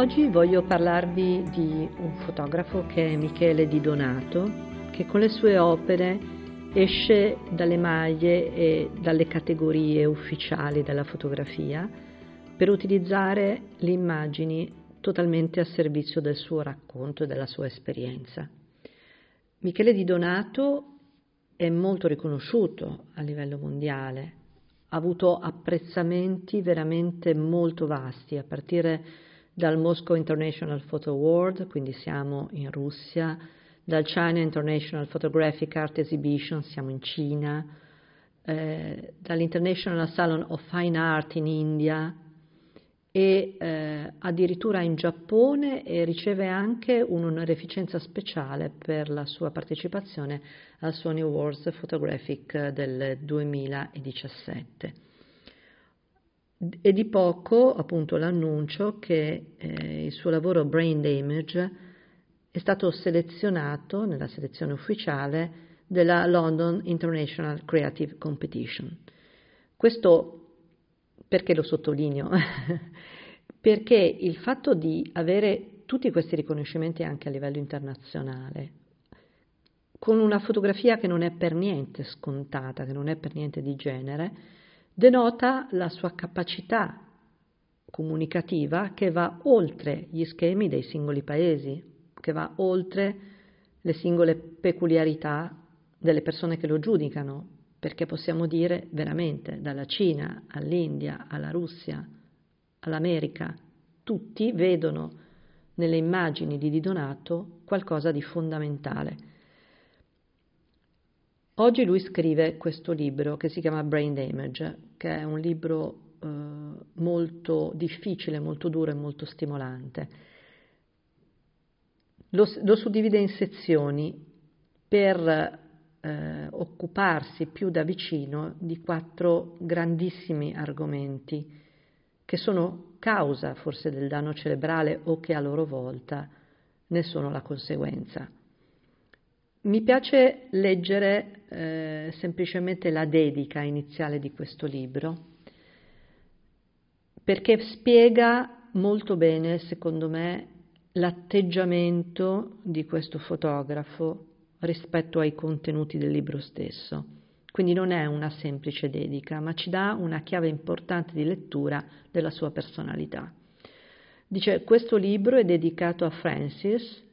Oggi voglio parlarvi di un fotografo che è Michele Di Donato, che con le sue opere esce dalle maglie e dalle categorie ufficiali della fotografia per utilizzare le immagini totalmente a servizio del suo racconto e della sua esperienza. Michele Di Donato è molto riconosciuto a livello mondiale, ha avuto apprezzamenti veramente molto vasti, a partire dal Moscow International Photo Award, quindi siamo in Russia, dal China International Photographic Art Exhibition, siamo in Cina, eh, dall'International Salon of Fine Art in India e eh, addirittura in Giappone e riceve anche un'onorificenza speciale per la sua partecipazione al Sony Awards Photographic del 2017. E di poco appunto l'annuncio che eh, il suo lavoro Brain Damage è stato selezionato nella selezione ufficiale della London International Creative Competition. Questo perché lo sottolineo? perché il fatto di avere tutti questi riconoscimenti anche a livello internazionale, con una fotografia che non è per niente scontata, che non è per niente di genere, denota la sua capacità comunicativa che va oltre gli schemi dei singoli paesi, che va oltre le singole peculiarità delle persone che lo giudicano, perché possiamo dire veramente dalla Cina all'India, alla Russia, all'America, tutti vedono nelle immagini di Di Donato qualcosa di fondamentale Oggi lui scrive questo libro che si chiama Brain Damage, che è un libro eh, molto difficile, molto duro e molto stimolante. Lo, lo suddivide in sezioni per eh, occuparsi più da vicino di quattro grandissimi argomenti che sono causa forse del danno cerebrale o che a loro volta ne sono la conseguenza. Mi piace leggere eh, semplicemente la dedica iniziale di questo libro perché spiega molto bene, secondo me, l'atteggiamento di questo fotografo rispetto ai contenuti del libro stesso. Quindi non è una semplice dedica, ma ci dà una chiave importante di lettura della sua personalità. Dice, questo libro è dedicato a Francis,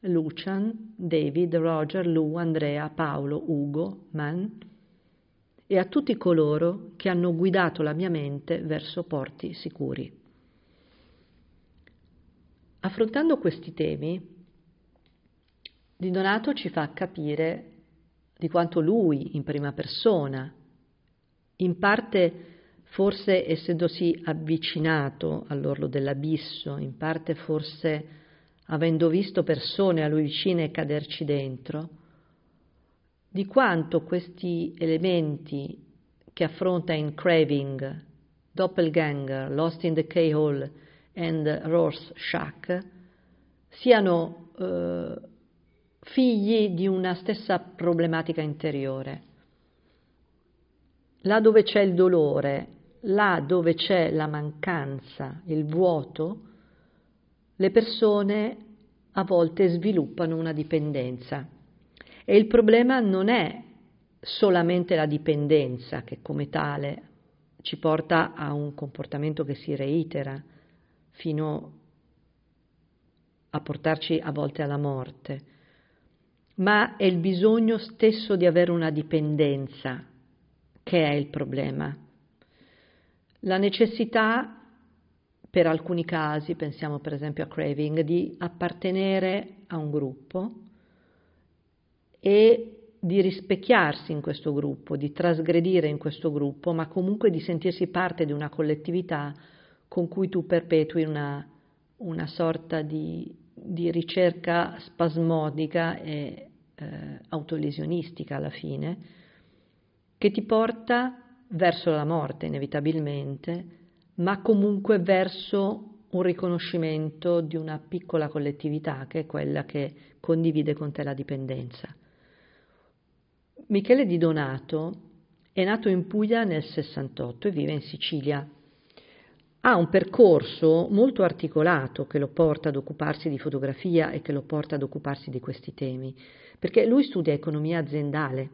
Lucian, David, Roger, Lou, Andrea, Paolo, Ugo, Man e a tutti coloro che hanno guidato la mia mente verso porti sicuri. Affrontando questi temi, Di Donato ci fa capire di quanto lui, in prima persona, in parte forse essendosi avvicinato all'orlo dell'abisso, in parte forse avendo visto persone a lui vicine caderci dentro, di quanto questi elementi che affronta in Craving, Doppelganger, Lost in the K-Hole and Rorschach siano eh, figli di una stessa problematica interiore. Là dove c'è il dolore, là dove c'è la mancanza, il vuoto, le persone a volte sviluppano una dipendenza e il problema non è solamente la dipendenza che come tale ci porta a un comportamento che si reitera fino a portarci a volte alla morte, ma è il bisogno stesso di avere una dipendenza che è il problema. La necessità per alcuni casi, pensiamo per esempio a craving, di appartenere a un gruppo e di rispecchiarsi in questo gruppo, di trasgredire in questo gruppo, ma comunque di sentirsi parte di una collettività con cui tu perpetui una, una sorta di, di, ricerca spasmodica e eh, autolesionistica alla fine, che ti porta verso la morte inevitabilmente, ma comunque verso un riconoscimento di una piccola collettività che è quella che condivide con te la dipendenza. Michele Di Donato è nato in Puglia nel 68 e vive in Sicilia. ha un percorso molto articolato che lo porta ad occuparsi di fotografia e che lo porta ad occuparsi di questi temi, perché lui studia economia aziendale,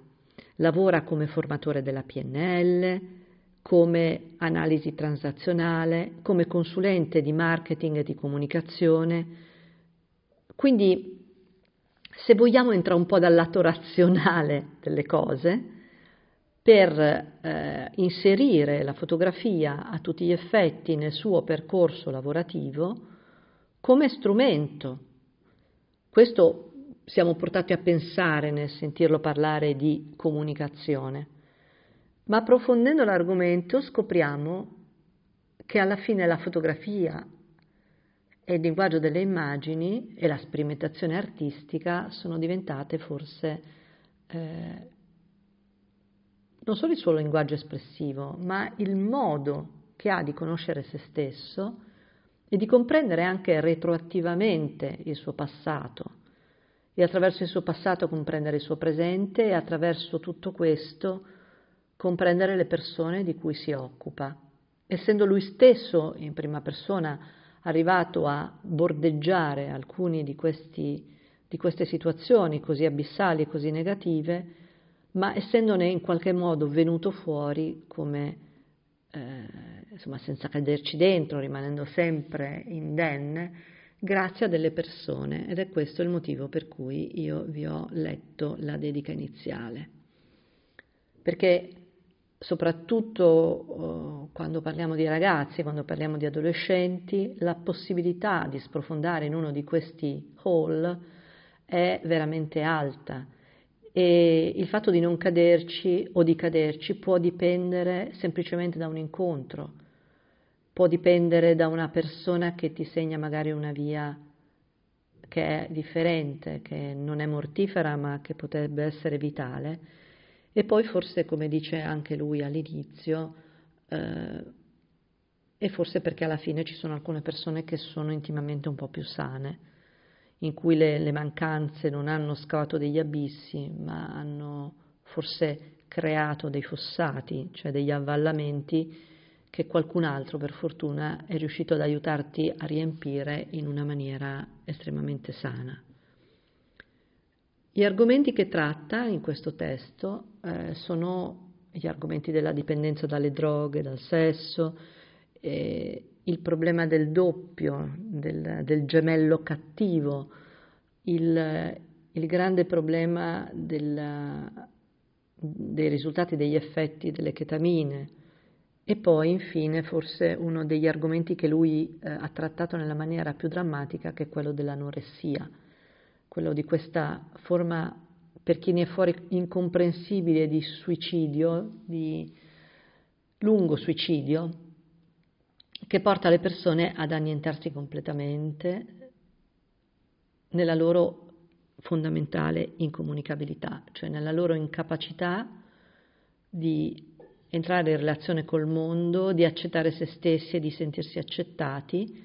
lavora come formatore della PNL, come analisi transazionale, come consulente di marketing e di comunicazione. Quindi, se vogliamo, entra un po' dal lato razionale delle cose per eh, inserire la fotografia a tutti gli effetti nel suo percorso lavorativo come strumento. Questo siamo portati a pensare nel sentirlo parlare di comunicazione, ma approfondendo l'argomento scopriamo che alla fine la fotografia e il linguaggio delle immagini e la sperimentazione artistica sono diventate forse eh, non solo il suo linguaggio espressivo, ma il modo che ha di conoscere se stesso e di comprendere anche retroattivamente il suo passato. E attraverso il suo passato comprendere il suo presente e attraverso tutto questo comprendere le persone di cui si occupa. Essendo lui stesso in prima persona arrivato a bordeggiare alcune di, di queste situazioni così abissali e così negative, ma essendone in qualche modo venuto fuori come, eh, insomma, senza caderci dentro, rimanendo sempre indenne, grazie a delle persone ed è questo il motivo per cui io vi ho letto la dedica iniziale. Perché soprattutto oh, quando parliamo di ragazzi, quando parliamo di adolescenti, la possibilità di sprofondare in uno di questi hall è veramente alta. E il fatto di non caderci o di caderci può dipendere semplicemente da un incontro, può dipendere da una persona che ti segna magari una via che è differente, che non è mortifera ma che potrebbe essere vitale e poi forse come dice anche lui all'inizio eh, e forse perché alla fine ci sono alcune persone che sono intimamente un po' più sane in cui le, le mancanze non hanno scavato degli abissi, ma hanno forse creato dei fossati, cioè degli avvallamenti che qualcun altro per fortuna è riuscito ad aiutarti a riempire in una maniera estremamente sana. Gli argomenti che tratta in questo testo eh, sono gli argomenti della dipendenza dalle droghe, dal sesso, eh, il problema del doppio, del, del gemello cattivo, il, il grande problema del, dei risultati degli effetti delle chetamine e poi infine forse uno degli argomenti che lui eh, ha trattato nella maniera più drammatica che è quello dell'anoressia, quello di questa forma per chi ne è fuori incomprensibile di suicidio, di lungo suicidio, che porta le persone ad annientarsi completamente nella loro fondamentale incomunicabilità, cioè nella loro incapacità di entrare in relazione col mondo, di accettare se stessi e di sentirsi accettati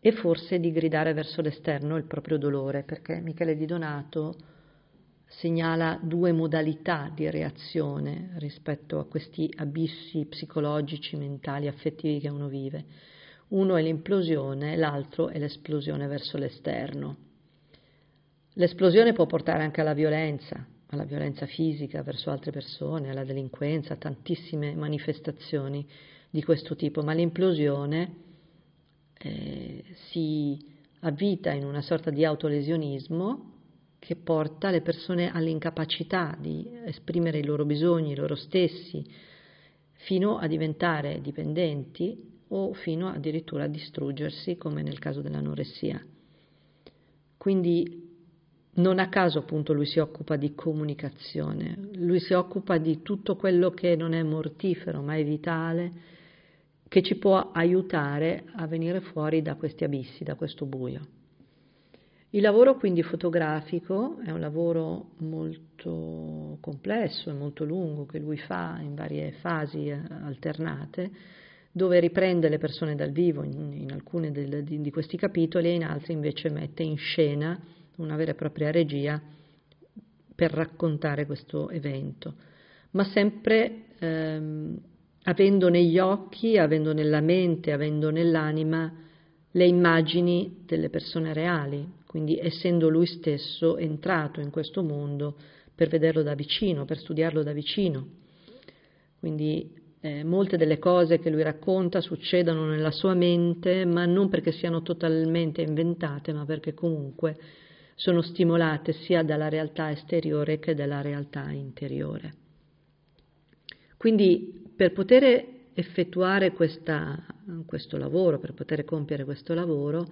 e forse di gridare verso l'esterno il proprio dolore, perché Michele Di Donato segnala due modalità di reazione rispetto a questi abissi psicologici, mentali, affettivi che uno vive. Uno è l'implosione, l'altro è l'esplosione verso l'esterno. L'esplosione può portare anche alla violenza, alla violenza fisica verso altre persone, alla delinquenza, tantissime manifestazioni di questo tipo, ma l'implosione eh, si avvita in una sorta di autolesionismo che porta le persone all'incapacità di esprimere i loro bisogni, loro stessi, fino a diventare dipendenti o fino addirittura a distruggersi, come nel caso dell'anoressia. Quindi non a caso appunto lui si occupa di comunicazione, lui si occupa di tutto quello che non è mortifero ma è vitale, che ci può aiutare a venire fuori da questi abissi, da questo buio. Il lavoro quindi fotografico è un lavoro molto complesso e molto lungo che lui fa in varie fasi eh, alternate, dove riprende le persone dal vivo in, in alcuni di, di, questi capitoli e in altri invece mette in scena una vera e propria regia per raccontare questo evento, ma sempre ehm, avendo negli occhi, avendo nella mente, avendo nell'anima le immagini delle persone reali, quindi essendo lui stesso entrato in questo mondo per vederlo da vicino, per studiarlo da vicino. Quindi eh, molte delle cose che lui racconta succedono nella sua mente, ma non perché siano totalmente inventate, ma perché comunque sono stimolate sia dalla realtà esteriore che dalla realtà interiore. Quindi per poter effettuare questa, questo lavoro, per poter compiere questo lavoro,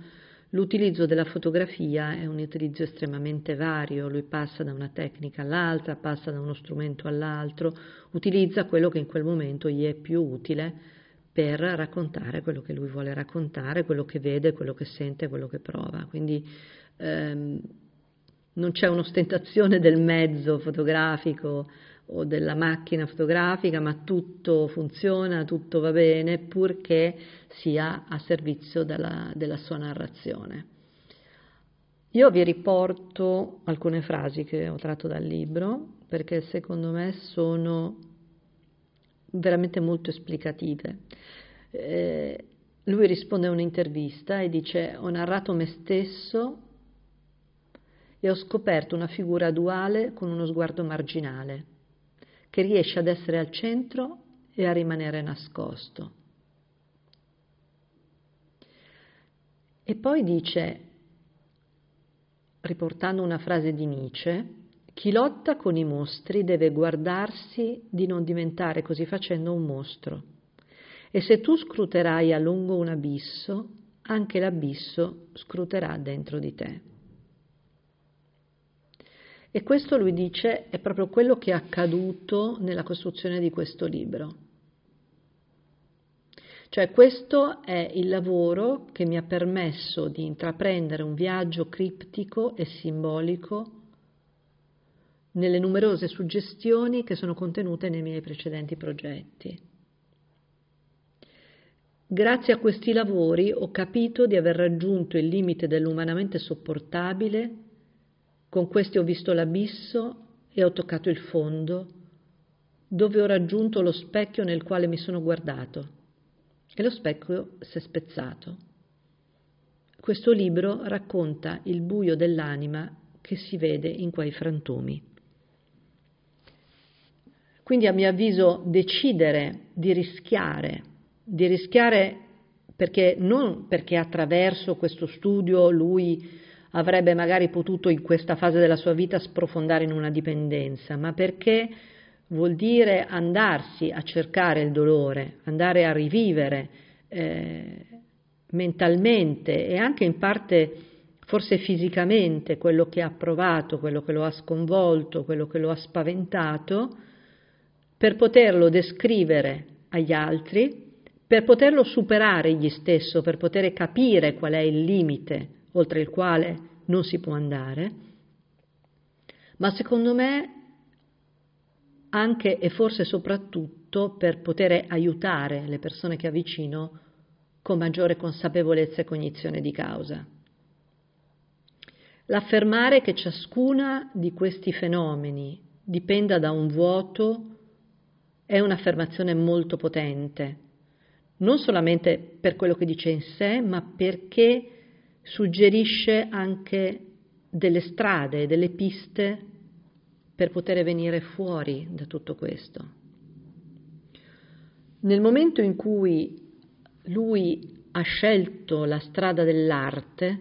l'utilizzo della fotografia è un utilizzo estremamente vario, lui passa da una tecnica all'altra, passa da uno strumento all'altro, utilizza quello che in quel momento gli è più utile per raccontare quello che lui vuole raccontare, quello che vede, quello che sente, quello che prova. Quindi ehm, non c'è un'ostentazione del mezzo fotografico o della macchina fotografica, ma tutto funziona, tutto va bene, purché sia a servizio della, della sua narrazione. Io vi riporto alcune frasi che ho tratto dal libro, perché secondo me sono veramente molto esplicative. Eh, lui risponde a un'intervista e dice ho narrato me stesso e ho scoperto una figura duale con uno sguardo marginale che riesce ad essere al centro e a rimanere nascosto. E poi dice, riportando una frase di Nietzsche, chi lotta con i mostri deve guardarsi di non diventare così facendo un mostro. E se tu scruterai a lungo un abisso, anche l'abisso scruterà dentro di te. E questo lui dice è proprio quello che è accaduto nella costruzione di questo libro. Cioè questo è il lavoro che mi ha permesso di intraprendere un viaggio criptico e simbolico nelle numerose suggestioni che sono contenute nei miei precedenti progetti. Grazie a questi lavori ho capito di aver raggiunto il limite dell'umanamente sopportabile con questi ho visto l'abisso e ho toccato il fondo, dove ho raggiunto lo specchio nel quale mi sono guardato e lo specchio si è spezzato. Questo libro racconta il buio dell'anima che si vede in quei frantumi. Quindi a mio avviso decidere di rischiare, di rischiare perché non perché attraverso questo studio lui avrebbe magari potuto in questa fase della sua vita sprofondare in una dipendenza, ma perché vuol dire andarsi a cercare il dolore, andare a rivivere eh, mentalmente e anche in parte forse fisicamente quello che ha provato, quello che lo ha sconvolto, quello che lo ha spaventato, per poterlo descrivere agli altri, per poterlo superare egli stesso, per poter capire qual è il limite oltre il quale non si può andare, ma secondo me anche e forse soprattutto per poter aiutare le persone che ha vicino con maggiore consapevolezza e cognizione di causa. L'affermare che ciascuna di questi fenomeni dipenda da un vuoto è un'affermazione molto potente, non solamente per quello che dice in sé, ma perché suggerisce anche delle strade, delle piste per poter venire fuori da tutto questo. Nel momento in cui lui ha scelto la strada dell'arte,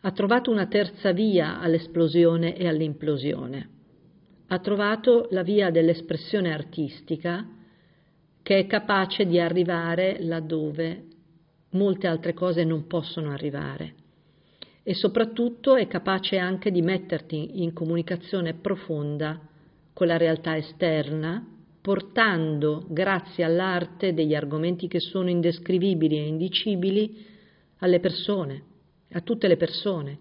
ha trovato una terza via all'esplosione e all'implosione. Ha trovato la via dell'espressione artistica che è capace di arrivare laddove molte altre cose non possono arrivare e soprattutto è capace anche di metterti in comunicazione profonda con la realtà esterna, portando, grazie all'arte, degli argomenti che sono indescrivibili e indicibili alle persone, a tutte le persone.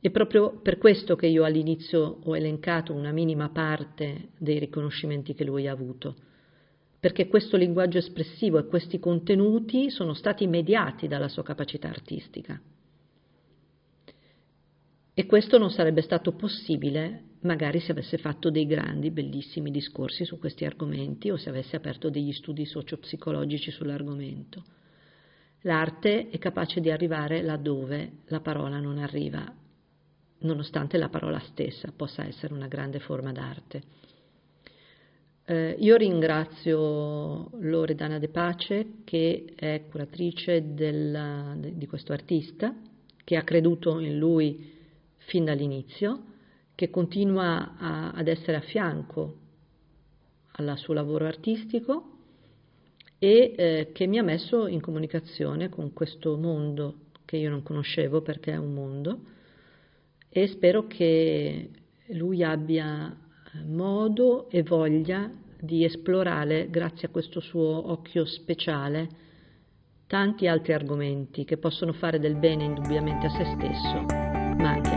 È proprio per questo che io all'inizio ho elencato una minima parte dei riconoscimenti che lui ha avuto perché questo linguaggio espressivo e questi contenuti sono stati mediati dalla sua capacità artistica. E questo non sarebbe stato possibile magari se avesse fatto dei grandi, bellissimi discorsi su questi argomenti o se avesse aperto degli studi sociopsicologici sull'argomento. L'arte è capace di arrivare laddove la parola non arriva, nonostante la parola stessa possa essere una grande forma d'arte. Eh, io ringrazio Loredana De Pace, che è curatrice della, di questo artista, che ha creduto in lui fin dall'inizio, che continua a, ad essere a fianco al suo lavoro artistico e eh, che mi ha messo in comunicazione con questo mondo che io non conoscevo perché è un mondo e spero che lui abbia modo e voglia di esplorare, grazie a questo suo occhio speciale, tanti altri argomenti che possono fare del bene indubbiamente a se stesso, ma anche